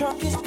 you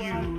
better